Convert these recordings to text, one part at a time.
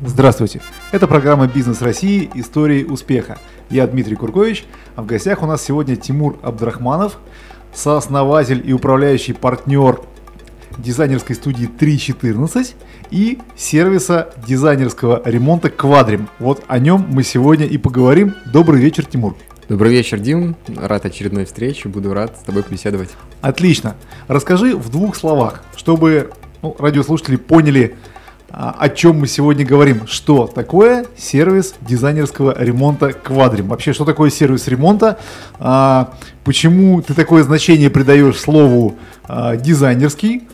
Здравствуйте! Это программа «Бизнес России. Истории успеха». Я Дмитрий Куркович, а в гостях у нас сегодня Тимур Абдрахманов, сооснователь и управляющий партнер дизайнерской студии 3.14 и сервиса дизайнерского ремонта «Квадрим». Вот о нем мы сегодня и поговорим. Добрый вечер, Тимур. Добрый вечер, Дим. Рад очередной встрече. Буду рад с тобой побеседовать. Отлично. Расскажи в двух словах, чтобы ну, радиослушатели поняли, о чем мы сегодня говорим. Что такое сервис дизайнерского ремонта Квадрим? Вообще, что такое сервис ремонта? А, почему ты такое значение придаешь слову а, дизайнерский?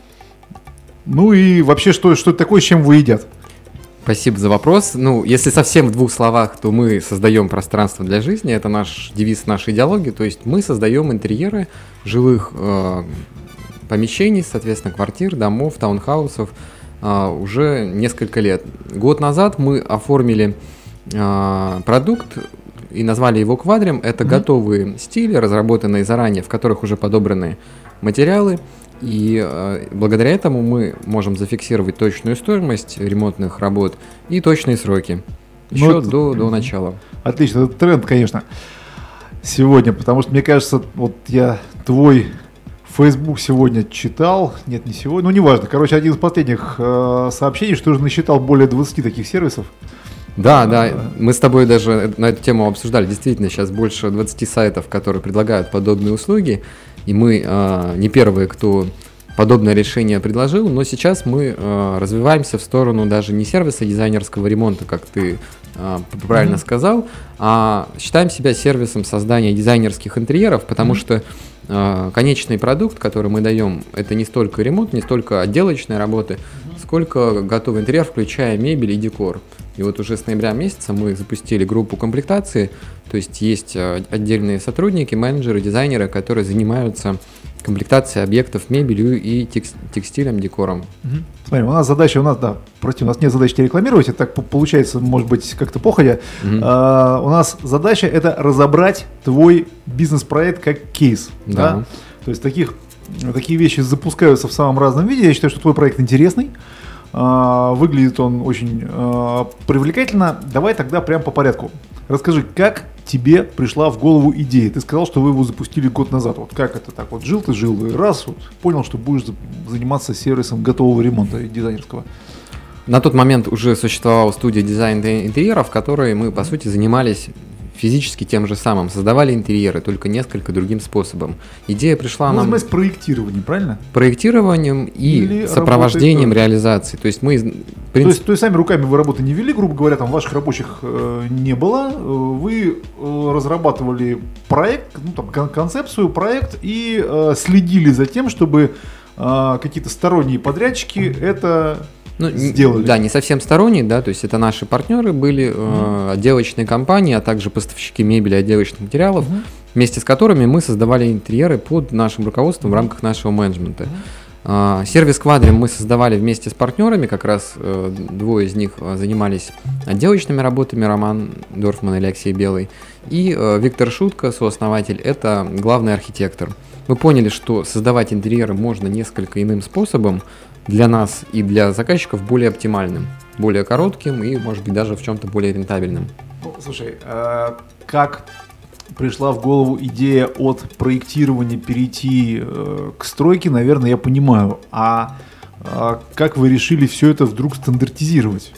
Ну и вообще, что, что это такое, с чем вы едят? Спасибо за вопрос. Ну, если совсем в двух словах, то мы создаем пространство для жизни. Это наш девиз нашей идеологии. То есть мы создаем интерьеры жилых э, помещений, соответственно, квартир, домов, таунхаусов уже несколько лет. Год назад мы оформили э, продукт и назвали его квадрем. Это mm-hmm. готовые стили, разработанные заранее, в которых уже подобраны материалы. И э, благодаря этому мы можем зафиксировать точную стоимость ремонтных работ и точные сроки. Еще ну, до, до начала. Отлично, это тренд, конечно, сегодня, потому что мне кажется, вот я твой Facebook сегодня читал, нет, не сегодня, ну неважно, короче, один из последних э, сообщений, что уже насчитал более 20 таких сервисов. Да, да, мы с тобой даже на эту тему обсуждали. Действительно, сейчас больше 20 сайтов, которые предлагают подобные услуги. И мы э, не первые, кто подобное решение предложил, но сейчас мы э, развиваемся в сторону даже не сервиса дизайнерского ремонта, как ты э, правильно mm-hmm. сказал, а считаем себя сервисом создания дизайнерских интерьеров, потому mm-hmm. что конечный продукт, который мы даем, это не столько ремонт, не столько отделочные работы, сколько готовый интерьер, включая мебель и декор. И вот уже с ноября месяца мы запустили группу комплектации, то есть есть э, отдельные сотрудники, менеджеры, дизайнеры, которые занимаются комплектацией объектов мебелью и текстилем, декором. Угу. Смотри, у нас задача, у нас, да, против, у нас нет задачи рекламировать, это так получается, может быть, как-то походя. Угу. А, у нас задача это разобрать твой бизнес-проект как кейс. Да. да? То есть таких, такие вещи запускаются в самом разном виде. Я считаю, что твой проект интересный. А, выглядит он очень а, привлекательно. Давай тогда прям по порядку. Расскажи, как тебе пришла в голову идея? Ты сказал, что вы его запустили год назад. Вот как это так? Вот жил ты, жил, и раз вот понял, что будешь заниматься сервисом готового ремонта дизайнерского. На тот момент уже существовала студия дизайна интерьеров, в которой мы, по сути, занимались физически тем же самым, создавали интерьеры, только несколько другим способом. Идея пришла ну, нам... Мы проектированием, правильно? Проектированием и Или сопровождением работает... реализации. То есть мы... Принцип... То, есть, то есть сами руками вы работы не вели, грубо говоря, там ваших рабочих э, не было, э, вы э, разрабатывали проект, ну, там, концепцию, проект и э, следили за тем, чтобы э, какие-то сторонние подрядчики это ну, сделали. Да, не совсем сторонние, да, то есть это наши партнеры были, mm-hmm. э, отделочные компании, а также поставщики мебели, отделочных материалов, mm-hmm. вместе с которыми мы создавали интерьеры под нашим руководством mm-hmm. в рамках нашего менеджмента. Mm-hmm. Э, сервис Квадрим мы создавали вместе с партнерами, как раз э, двое из них э, занимались отделочными работами, Роман Дорфман и Алексей Белый, и э, Виктор Шутка, сооснователь, это главный архитектор. Мы поняли, что создавать интерьеры можно несколько иным способом, для нас и для заказчиков более оптимальным, более коротким и, может быть, даже в чем-то более рентабельным. Ну, слушай, э, как пришла в голову идея от проектирования перейти э, к стройке, наверное, я понимаю. А э, как вы решили все это вдруг стандартизировать?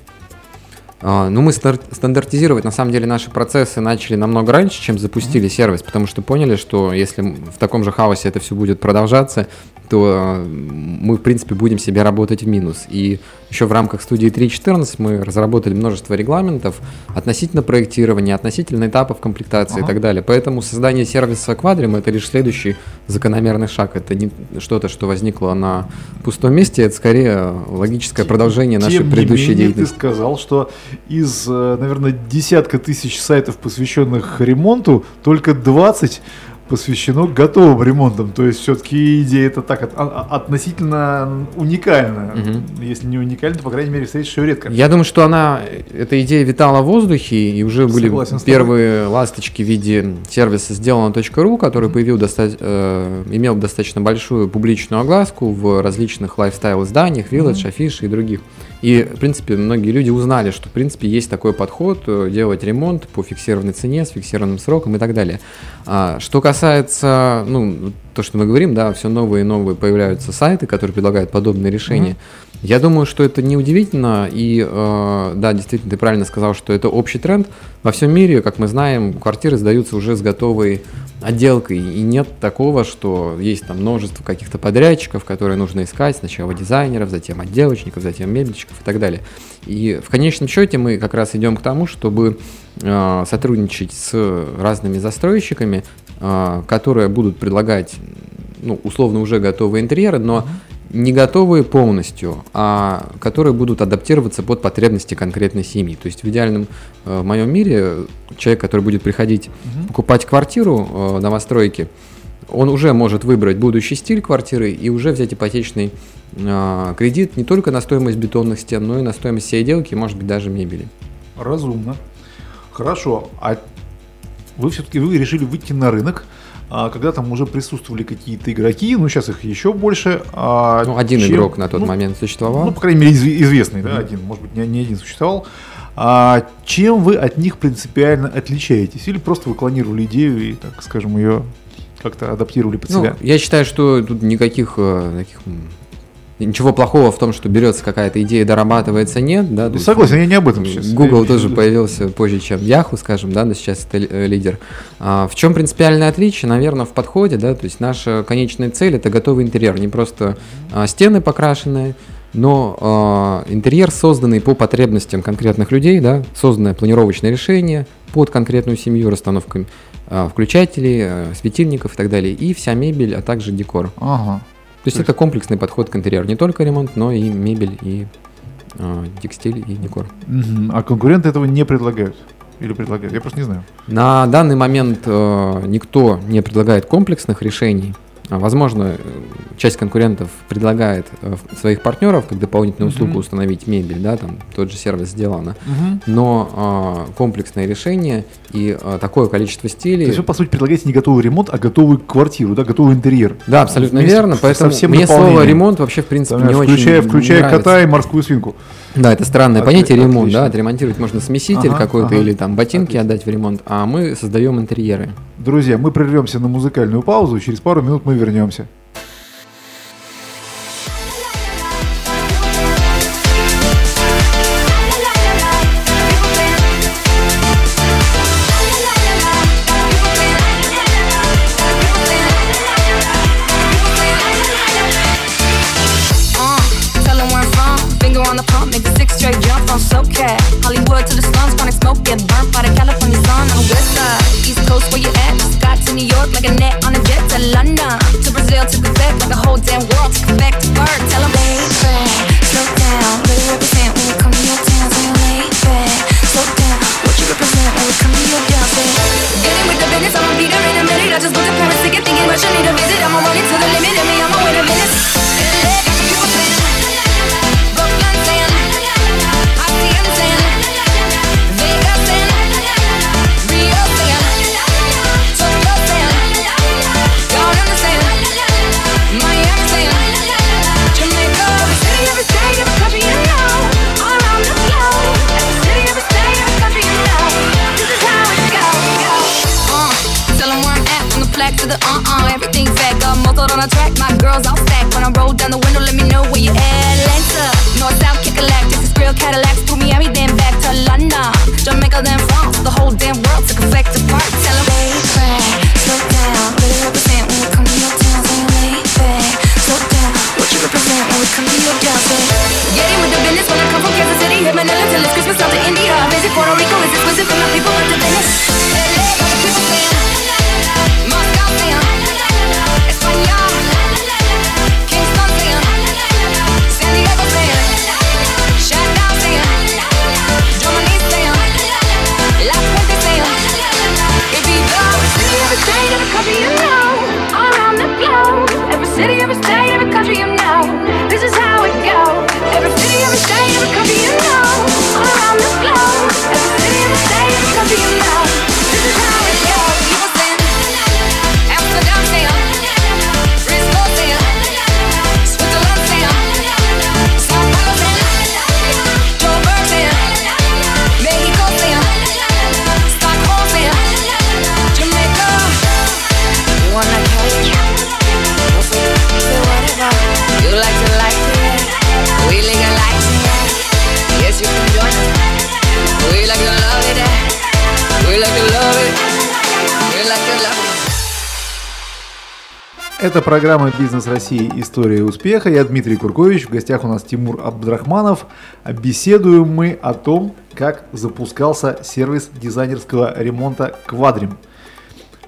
А, ну, мы стандартизировать, на самом деле, наши процессы начали намного раньше, чем запустили сервис, потому что поняли, что если в таком же хаосе это все будет продолжаться, то мы, в принципе, будем себе работать в минус. И еще в рамках студии 3.14 мы разработали множество регламентов относительно проектирования, относительно этапов комплектации ага. и так далее. Поэтому создание сервиса Quadrim это лишь следующий закономерный шаг. Это не что-то, что возникло на пустом месте, это скорее логическое тем, продолжение нашей тем предыдущей не менее, деятельности. Ты сказал, что из, э, наверное, десятка тысяч сайтов, посвященных ремонту, только 20 посвящено готовым ремонтам. То есть все-таки идея это так от, а, относительно уникальная. Угу. Если не уникальна, то, по крайней мере, встретишь ее редко. Я думаю, что она, эта идея витала в воздухе, и уже были первые ласточки в виде сервиса сделано.ру, который появил доста- э, имел достаточно большую публичную огласку в различных лайфстайл изданиях, Village, mm-hmm. Афиши и других И, в принципе, многие люди узнали, что, в принципе, есть такой подход э, делать ремонт по фиксированной цене, с фиксированным сроком и так далее. А, что касается, ну, то, что мы говорим, да, все новые и новые появляются сайты, которые предлагают подобные решения. Mm-hmm. Я думаю, что это не удивительно, и э, да, действительно, ты правильно сказал, что это общий тренд. Во всем мире, как мы знаем, квартиры сдаются уже с готовой отделкой, и нет такого, что есть там множество каких-то подрядчиков, которые нужно искать, сначала дизайнеров, затем отделочников, затем мебельщиков и так далее. И в конечном счете мы как раз идем к тому, чтобы э, сотрудничать с разными застройщиками, которые будут предлагать ну, условно уже готовые интерьеры, но не готовые полностью, а которые будут адаптироваться под потребности конкретной семьи. То есть в идеальном э, в моем мире человек, который будет приходить угу. покупать квартиру э, новостройки, он уже может выбрать будущий стиль квартиры и уже взять ипотечный э, кредит не только на стоимость бетонных стен, но и на стоимость всей отделки, может быть, даже мебели. Разумно. Хорошо. А вы все-таки вы решили выйти на рынок а, когда там уже присутствовали какие-то игроки, ну сейчас их еще больше. А, ну, один чем, игрок на тот ну, момент существовал. Ну, по крайней мере, известный, да, один, может быть, не, не один существовал. А чем вы от них принципиально отличаетесь? Или просто вы клонировали идею и, так скажем, ее как-то адаптировали под ну, себя? Я считаю, что тут никаких э, таких Ничего плохого в том, что берется какая-то идея, дорабатывается, нет, да. Ну, согласен, я не об этом сейчас. Google я тоже появился позже, чем Yahoo, скажем, да, но сейчас это э, лидер. А, в чем принципиальное отличие? Наверное, в подходе, да, то есть наша конечная цель это готовый интерьер, не просто а, стены покрашенные, но а, интерьер созданный по потребностям конкретных людей, да, созданное планировочное решение под конкретную семью, расстановками а, включателей, а, светильников и так далее, и вся мебель, а также декор. Ага. То есть это комплексный подход к интерьеру. Не только ремонт, но и мебель, и э, текстиль, и декор. Угу. А конкуренты этого не предлагают? Или предлагают? Я просто не знаю. На данный момент э, никто не предлагает комплексных решений. А, возможно, э, часть конкурентов предлагает э, своих партнеров как дополнительную услугу uh-huh. установить мебель, да, там тот же сервис сделано, uh-huh. но э, комплексное решение и э, такое количество стилей. То есть вы по сути предлагаете не готовый ремонт, а готовую квартиру, да, готовый интерьер. Да, абсолютно Вместе верно. Поэтому мне слово ремонт вообще в принципе да, не включая, очень включая нравится. кота и морскую свинку. Да, это странное От, понятие ремонт, отлично. да, отремонтировать можно смеситель ага, какой-то ага. или там ботинки отлично. отдать в ремонт, а мы создаем интерьеры. Друзья, мы прервемся на музыкальную паузу, через пару минут мы вернемся. Это программа «Бизнес России. История успеха». Я Дмитрий Куркович. В гостях у нас Тимур Абдрахманов. Беседуем мы о том, как запускался сервис дизайнерского ремонта «Квадрим».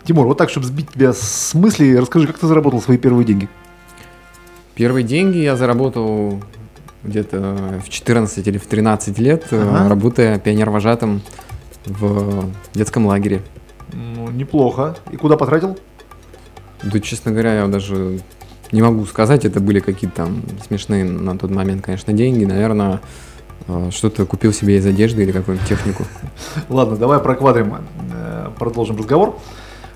Тимур, вот так, чтобы сбить тебя с мысли, расскажи, как ты заработал свои первые деньги? Первые деньги я заработал где-то в 14 или в 13 лет, ага. работая пионер-вожатым в детском лагере. Ну, неплохо. И куда потратил? Да, честно говоря, я даже не могу сказать, это были какие-то там смешные на тот момент, конечно, деньги. Наверное, э, что-то купил себе из одежды или какую-нибудь технику. Ладно, давай про квадрим э, продолжим разговор.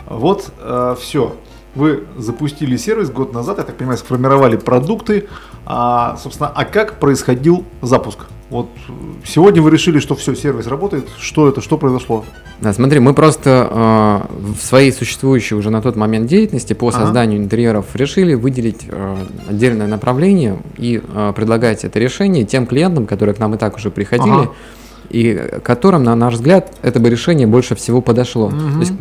Вот, э, все. Вы запустили сервис год назад, я так понимаю, сформировали продукты. А, собственно, а как происходил запуск? Вот сегодня вы решили, что все, сервис работает. Что это, что произошло? Да, смотри, мы просто э, в своей существующей уже на тот момент деятельности по созданию ага. интерьеров решили выделить э, отдельное направление и э, предлагать это решение тем клиентам, которые к нам и так уже приходили. Ага и которым, на наш взгляд, это бы решение больше всего подошло. Угу. То есть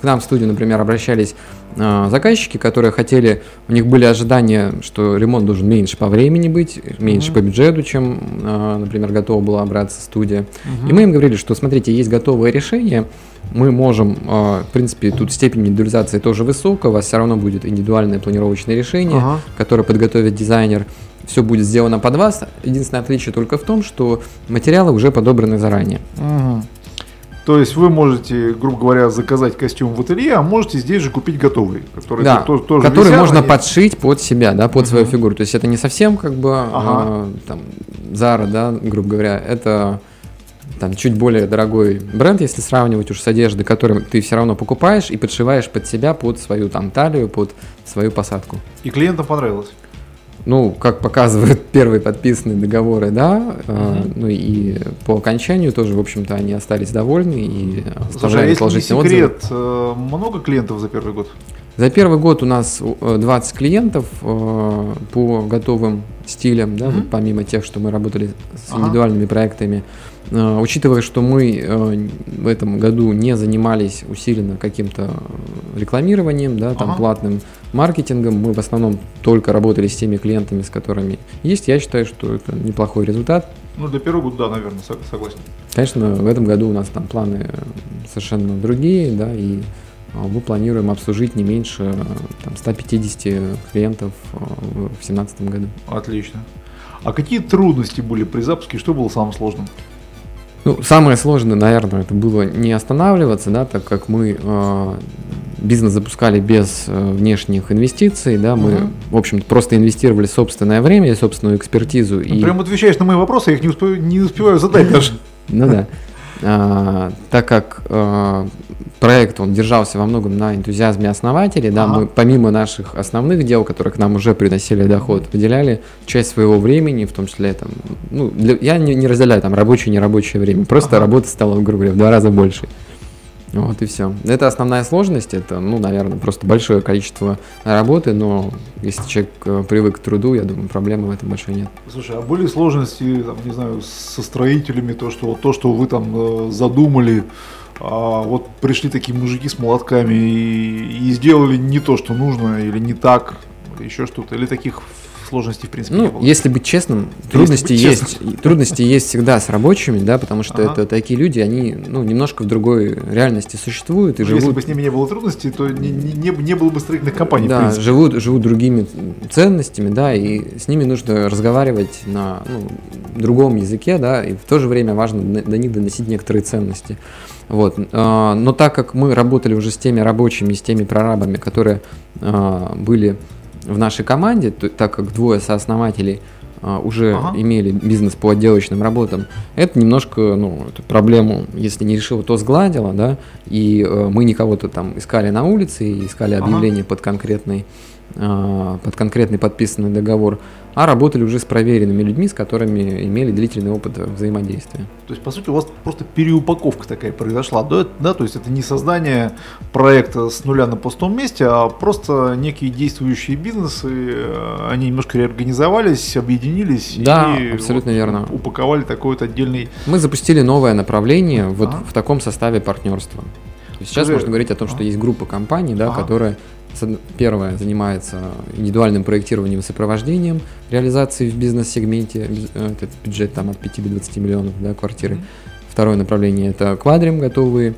к нам в студию, например, обращались э, заказчики, которые хотели, у них были ожидания, что ремонт должен меньше по времени быть, меньше угу. по бюджету, чем, э, например, готова была браться студия. Угу. И мы им говорили, что, смотрите, есть готовое решение, мы можем, в принципе, тут степень индивидуализации тоже высокая, у вас все равно будет индивидуальное планировочное решение, ага. которое подготовит дизайнер все будет сделано под вас. Единственное отличие только в том, что материалы уже подобраны заранее. Угу. То есть вы можете, грубо говоря, заказать костюм в ателье, а можете здесь же купить готовый, который, да, тоже, тоже который висят, можно они... подшить под себя, да, под угу. свою фигуру. То есть это не совсем как бы ага. э, там Zara, да, грубо говоря, это там чуть более дорогой бренд, если сравнивать уж с одеждой, которую ты все равно покупаешь и подшиваешь под себя, под свою там талию, под свою посадку. И клиентам понравилось? Ну, как показывают первые подписанные договоры, да, угу. ну и по окончанию тоже, в общем-то, они остались довольны и оставляли Слушай, а если не секрет, отзывы. Э, много клиентов за первый год? За первый год у нас 20 э, клиентов э, по готовым стилям, да, mm вот помимо тех, что мы работали с индивидуальными ага. проектами. Э, учитывая, что мы э, в этом году не занимались усиленно каким-то рекламированием, да, там ага. платным маркетингом, мы в основном только работали с теми клиентами, с которыми есть, я считаю, что это неплохой результат. Ну, для первого года, да, наверное, согласен. Конечно, в этом году у нас там планы совершенно другие, да, и э, мы планируем обслужить не меньше там, 150 клиентов в 2017 году. Отлично. А какие трудности были при запуске, что было самым сложным? Ну, самое сложное, наверное, это было не останавливаться, да, так как мы э, бизнес запускали без э, внешних инвестиций, да, мы, угу. в общем-то, просто инвестировали собственное время и собственную экспертизу. Ну, и... Прям отвечаешь на мои вопросы, я их не успеваю, не успеваю задать даже. Ну да. А, так как а, проект он держался во многом на энтузиазме основателей, да, ага. мы помимо наших основных дел, которые к нам уже приносили доход, выделяли часть своего времени, в том числе там, ну, для, я не, не разделяю там рабочее и нерабочее время, просто ага. работа стала, грубо говоря, в два раза больше. Вот и все. Это основная сложность, это, ну, наверное, просто большое количество работы, но если человек э, привык к труду, я думаю, проблемы в этом большой нет. Слушай, а были сложности, там, не знаю, со строителями, то, что, то, что вы там э, задумали, а вот пришли такие мужики с молотками и, и сделали не то, что нужно, или не так, еще что-то, или таких сложностей, в принципе, ну, не было. Если быть честным, трудности быть есть, честным. трудности есть всегда с рабочими, да, потому что ага. это такие люди, они, ну, немножко в другой реальности существуют и Но живут. Если бы с ними не было трудностей, то не, не, не было бы строительных компаний. Да, живут, живут другими ценностями, да, и с ними нужно разговаривать на ну, другом языке, да, и в то же время важно до них доносить некоторые ценности. Вот. А, но так как мы работали уже с теми рабочими, с теми прорабами, которые а, были в нашей команде, так как двое сооснователей а, уже ага. имели бизнес по отделочным работам, это немножко, ну, эту проблему, если не решила, то сгладило, да, и э, мы не кого-то там искали на улице, и искали объявление ага. под конкретный а, под конкретный подписанный договор, а работали уже с проверенными людьми, с которыми имели длительный опыт взаимодействия. То есть, по сути, у вас просто переупаковка такая произошла, да? да? То есть, это не создание проекта с нуля на пустом месте, а просто некие действующие бизнесы, э, они немножко реорганизовались, объединились да, и абсолютно вот верно. упаковали такой вот отдельный... Мы запустили новое направление вот а? в таком составе партнерства. Сейчас Скажи... можно говорить о том, что есть группа компаний, да, ага. которые первое занимается индивидуальным проектированием и сопровождением реализации в бизнес-сегменте, э, этот бюджет там от 5 до 20 миллионов да, квартиры. Mm-hmm. Второе направление это квадрим, готовые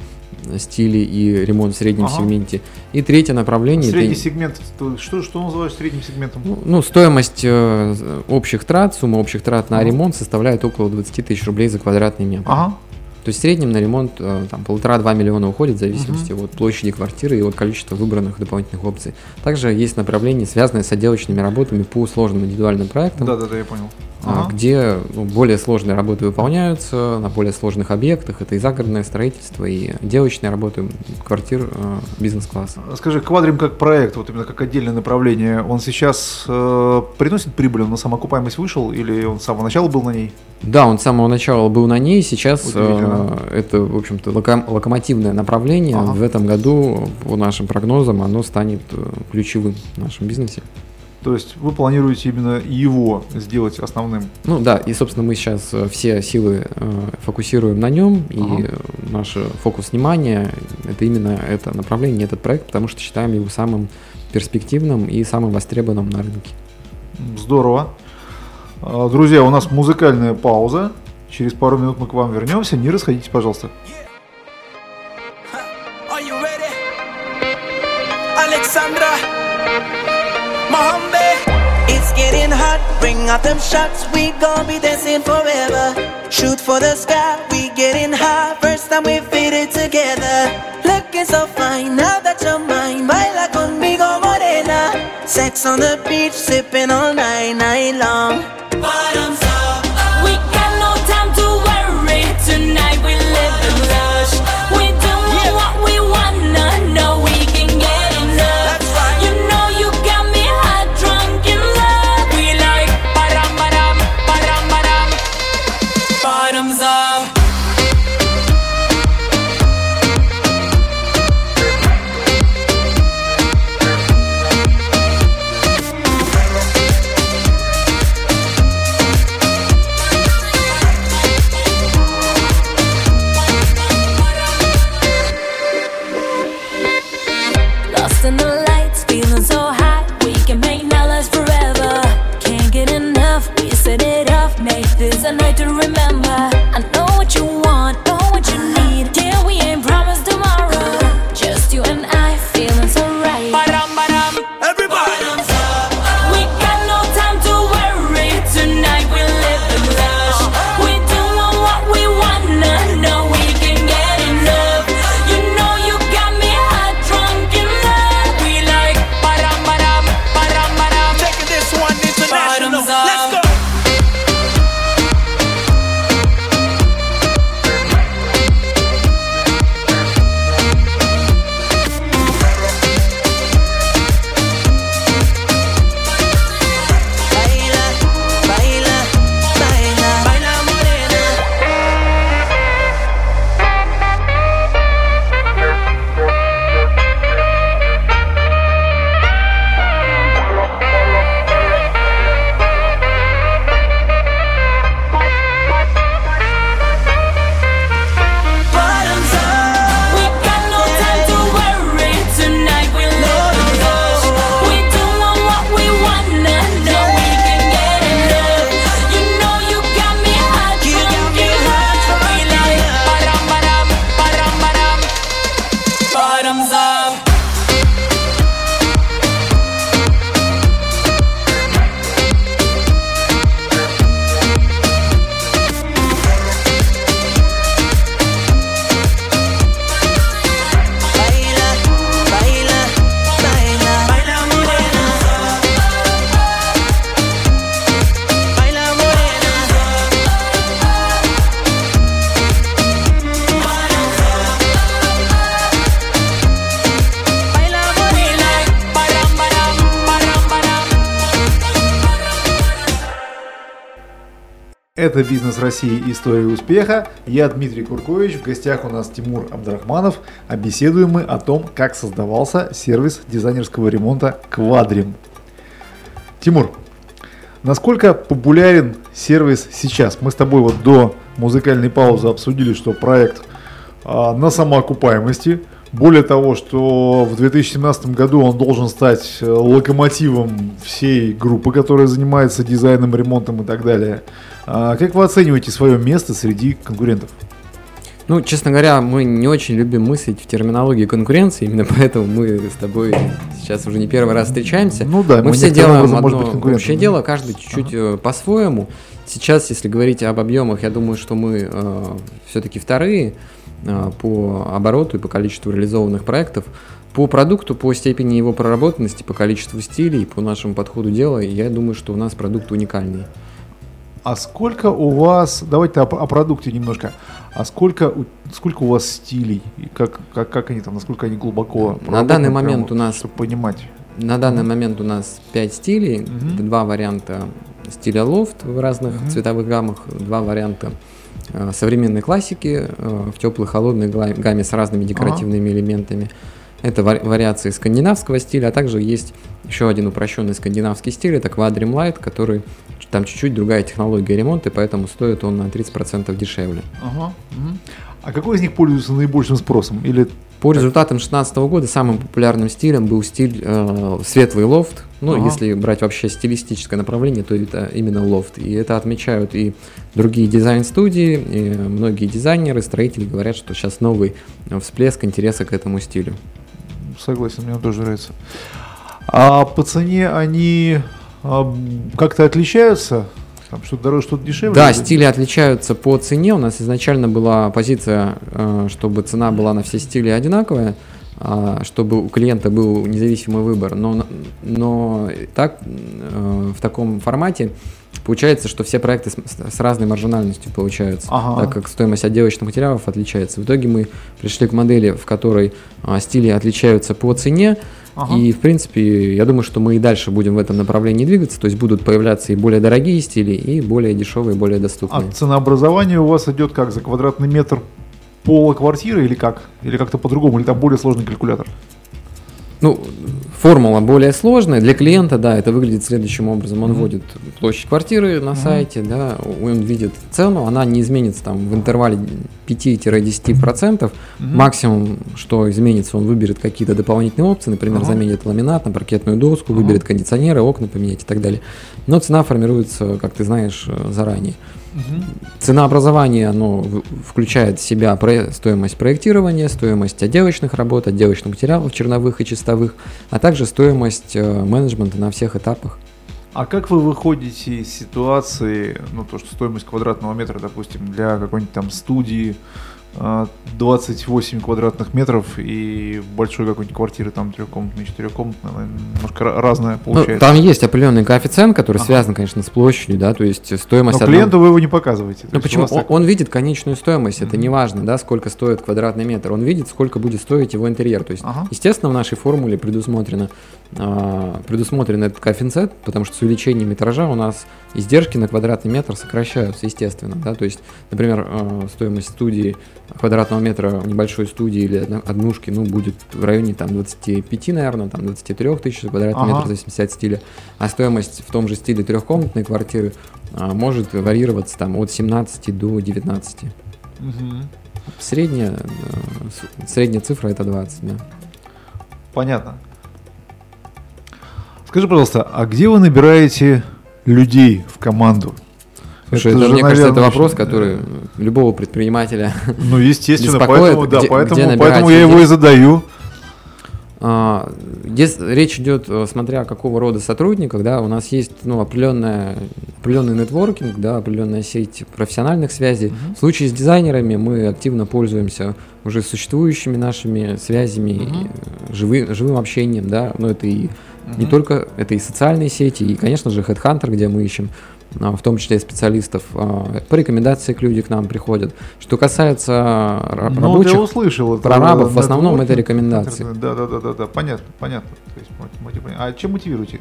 стили и ремонт в среднем ага. сегменте. И третье направление. Средний это... сегмент, что, что называешь средним сегментом? Ну, ну стоимость э, общих трат, сумма общих трат на ага. ремонт составляет около 20 тысяч рублей за квадратный метр. Ага. То есть в среднем на ремонт э, там полтора-два миллиона уходит в зависимости угу. от площади квартиры и от количества выбранных дополнительных опций. Также есть направление, связанное с отделочными работами по сложным индивидуальным проектам. Да, да, да, я понял. А, ага. Где ну, более сложные работы выполняются на более сложных объектах. Это и загородное строительство, и отделочные работы квартир э, бизнес-класса. Скажи, квадрим как проект, вот именно как отдельное направление, он сейчас э, приносит прибыль, он на самоокупаемость вышел или он с самого начала был на ней? Да, он с самого начала был на ней, сейчас э, это, в общем-то, локом, локомотивное направление. Ага. В этом году, по нашим прогнозам, оно станет э, ключевым в нашем бизнесе. То есть вы планируете именно его сделать основным? Ну да, и, собственно, мы сейчас э, все силы э, фокусируем на нем, ага. и наш фокус внимания – это именно это направление, этот проект, потому что считаем его самым перспективным и самым востребованным на рынке. Здорово. А, друзья, у нас музыкальная пауза. Через пару минут мы к вам вернемся. Не расходитесь, пожалуйста. Alexandra, Mohammed. It's getting hot, bring out them shots, we gon' be dancing forever. Shoot for the sky, we getting high, first time we fit it together. Looking so fine, now that you're mine, baila conmigo morena. Sex on the beach, sipping all night, night long. bottoms Это «Бизнес России. История успеха». Я Дмитрий Куркович. В гостях у нас Тимур Абдрахманов. А беседуем мы о том, как создавался сервис дизайнерского ремонта «Квадрим». Тимур, насколько популярен сервис сейчас? Мы с тобой вот до музыкальной паузы обсудили, что проект а, на самоокупаемости. Более того, что в 2017 году он должен стать э, локомотивом всей группы, которая занимается дизайном, ремонтом и так далее. А как вы оцениваете свое место среди конкурентов? Ну, честно говоря, мы не очень любим мыслить в терминологии конкуренции, именно поэтому мы с тобой сейчас уже не первый раз встречаемся. Ну да, мы, все делаем одно общее дело, каждый чуть-чуть ага. Э, по-своему. Сейчас, если говорить об объемах, я думаю, что мы э, все-таки вторые по обороту и по количеству реализованных проектов. По продукту, по степени его проработанности, по количеству стилей, по нашему подходу дела, я думаю, что у нас продукт уникальный. А сколько у вас, давайте о, о продукте немножко, а сколько, сколько у вас стилей, и как, как, как они там, насколько они глубоко На данный момент прямо, у нас, чтобы понимать. На данный момент у нас 5 стилей, угу. два варианта стиля лофт в разных угу. цветовых гаммах, два варианта э, современной классики э, в теплой холодной гамме с разными декоративными ага. элементами. Это вариации скандинавского стиля, а также есть еще один упрощенный скандинавский стиль, это Quadrim Light, который там чуть-чуть другая технология ремонта, и поэтому стоит он на 30% дешевле. Ага. А какой из них пользуется наибольшим спросом? Или по результатам 2016 года самым популярным стилем был стиль э, светлый лофт. Ну, ага. если брать вообще стилистическое направление, то это именно лофт. И это отмечают и другие дизайн-студии, и многие дизайнеры, строители говорят, что сейчас новый всплеск интереса к этому стилю. Согласен, мне он тоже нравится. А по цене они а, как-то отличаются? Там что-то дороже, что-то дешевле? Да, стили отличаются по цене. У нас изначально была позиция, э, чтобы цена была на все стили одинаковая, а, чтобы у клиента был независимый выбор. Но, но так, э, в таком формате получается, что все проекты с, с разной маржинальностью получаются, ага. так как стоимость отделочных материалов отличается. В итоге мы пришли к модели, в которой а, стили отличаются по цене, Ага. И, в принципе, я думаю, что мы и дальше будем в этом направлении двигаться, то есть будут появляться и более дорогие стили, и более дешевые, более доступные. А ценообразование у вас идет как, за квадратный метр пола квартиры или как? Или как-то по-другому, или там более сложный калькулятор? Ну, формула более сложная. Для клиента, да, это выглядит следующим образом. Он вводит площадь квартиры на сайте, да, он видит цену, она не изменится там в интервале 5-10%. Максимум, что изменится, он выберет какие-то дополнительные опции, например, заменит ламинат на паркетную доску, выберет кондиционеры, окна поменять и так далее. Но цена формируется, как ты знаешь, э, заранее. Угу. Ценообразование, оно включает в себя стоимость проектирования, стоимость отделочных работ, отделочных материалов черновых и чистовых, а также стоимость э, менеджмента на всех этапах. А как вы выходите из ситуации, ну то, что стоимость квадратного метра, допустим, для какой-нибудь там студии, 28 а, квадратных метров и большой какой-нибудь квартиры, там трехкомнатной, четырехкомнатной, немножко разная ну, получается. Ну, там есть определенный коэффициент, который ага. связан, конечно, с площадью, да, то есть стоимость... Но одного... клиенту вы его не показываете. Ну почему? Он, так... он видит конечную стоимость, mm-hmm. это не важно, да, сколько стоит квадратный метр, он видит, сколько будет стоить его интерьер. То есть, ага. естественно, в нашей формуле предусмотрено, а, предусмотрен этот коэффициент, потому что с увеличением метража у нас издержки на квадратный метр сокращаются, естественно, да, то есть, например, а, стоимость студии квадратного метра небольшой студии или однушки, ну, будет в районе там 25, наверное, там 23 тысяч квадратных ага. метров, в зависимости от стиля. А стоимость в том же стиле трехкомнатной квартиры а, может варьироваться там от 17 до 19. Угу. Средняя, э, средняя цифра это 20, да. Понятно. Скажи, пожалуйста, а где вы набираете людей в команду? Слушай, это, это мне кажется, это вопрос, который любого предпринимателя Ну, естественно, поэтому, да, где, поэтому, где поэтому я его и задаю. А, здесь речь идет, э, смотря какого рода сотрудников, да, у нас есть ну, определенная, определенный нетворкинг, да, определенная сеть профессиональных связей. Uh-huh. В случае с дизайнерами мы активно пользуемся уже существующими нашими связями, uh-huh. живым, живым общением, да, но это и uh-huh. не только, это и социальные сети, и, конечно же, Headhunter, где мы ищем а, в том числе и специалистов, а, по рекомендации к люди к нам приходят. Что касается ну, рабочих я услышал, это прорабов, в основном это рекомендации. Да, да, да, да, да, понятно, понятно. То есть, а чем мотивируете?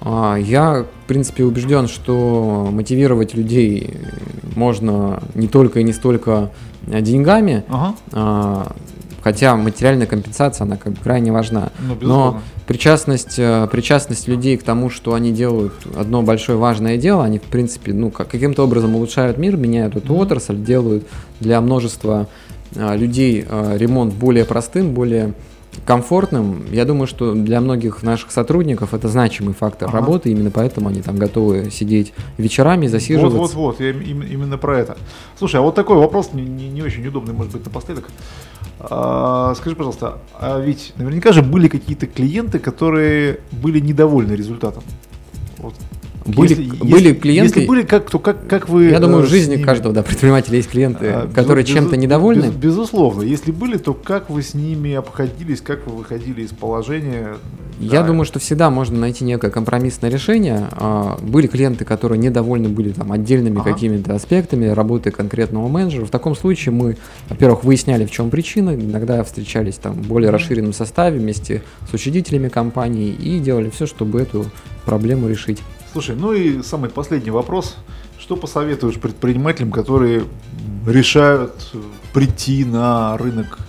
А, я, в принципе, убежден, что мотивировать людей можно не только и не столько деньгами, ага. Хотя материальная компенсация, она как бы крайне важна. Ну, Но причастность, э, причастность людей к тому, что они делают одно большое важное дело, они, в принципе, ну, как, каким-то образом улучшают мир, меняют эту mm-hmm. отрасль, делают для множества а, людей а, ремонт более простым, более комфортным. Я думаю, что для многих наших сотрудников это значимый фактор ага. работы, именно поэтому они там готовы сидеть вечерами, засиживаться. Вот, вот, вот, я именно про это. Слушай, а вот такой вопрос не, не, не очень удобный, может быть, напоследок. А, скажи, пожалуйста, а ведь наверняка же были какие-то клиенты, которые были недовольны результатом. Вот были, если, были если, клиенты. Если были, как, то как, как вы. Я думаю, в жизни ними... каждого да, предпринимателя есть клиенты, а, которые без, чем-то недовольны. Без, безусловно. Если были, то как вы с ними обходились, как вы выходили из положения? Я да. думаю, что всегда можно найти некое компромиссное решение. А, были клиенты, которые недовольны были там отдельными ага. какими-то аспектами работы конкретного менеджера. В таком случае мы, во-первых, выясняли, в чем причина. Иногда встречались там в более расширенном составе вместе с учредителями компании и делали все, чтобы эту проблему решить. Слушай, ну и самый последний вопрос. Что посоветуешь предпринимателям, которые решают прийти на рынок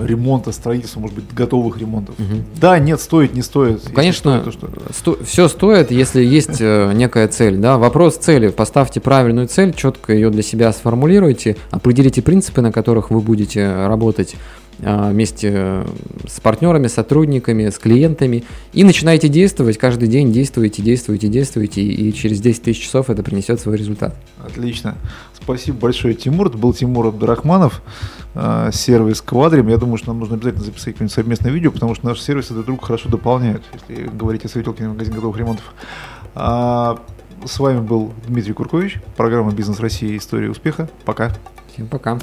ремонта, строительства, может быть, готовых ремонтов. Угу. Да, нет, стоит, не стоит. Конечно, стоит, то, что... сто... все стоит, если есть э, некая цель. Да? Вопрос цели. Поставьте правильную цель, четко ее для себя сформулируйте, определите принципы, на которых вы будете работать. А, вместе э, с партнерами, сотрудниками, с клиентами и начинаете действовать, каждый день действуете, действуете, действуете, и через 10 тысяч часов это принесет свой результат. Отлично. Спасибо большое, Тимур. Это был Тимур Абдурахманов, э, сервис Квадрим. Я думаю, что нам нужно обязательно записать какое-нибудь совместное видео, потому что наши сервисы друг друга хорошо дополняют, если говорить о светилке магазин готовых ремонтов. А, с вами был Дмитрий Куркович, программа «Бизнес России. История успеха». Пока. Всем пока.